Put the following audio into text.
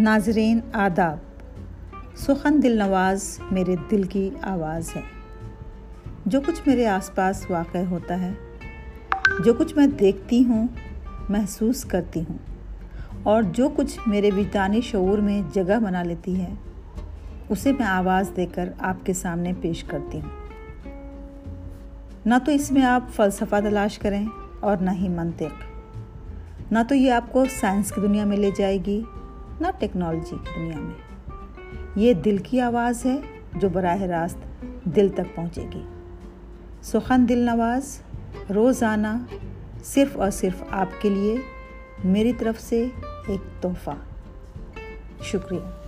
ناظرین، آداب۔ سخن دل نواز میرے دل کی آواز ہے۔ جو کچھ میرے آس پاس واقع ہوتا ہے، جو کچھ میں دیکھتی ہوں، محسوس کرتی ہوں۔ اور جو کچھ میرے وجدانی شعور میں جگہ بنا لیتی ہے، اسے میں آواز دے کر آپ کے سامنے پیش کرتی ہوں۔ نہ تو اس میں آپ فلسفہ تلاش کریں اور نہ ہی منطق۔ نہ تو یہ آپ کو سائنس کی دنیا میں لے جائے گی۔ نہ ٹیکنالوجی کی دنیا میں۔ یہ دل کی آواز ہے جو براہ راست دل تک پہنچے گی۔ سخن دل نواز، روزانہ صرف اور صرف آپ کے لیے، میری طرف سے ایک تحفہ۔ شکریہ۔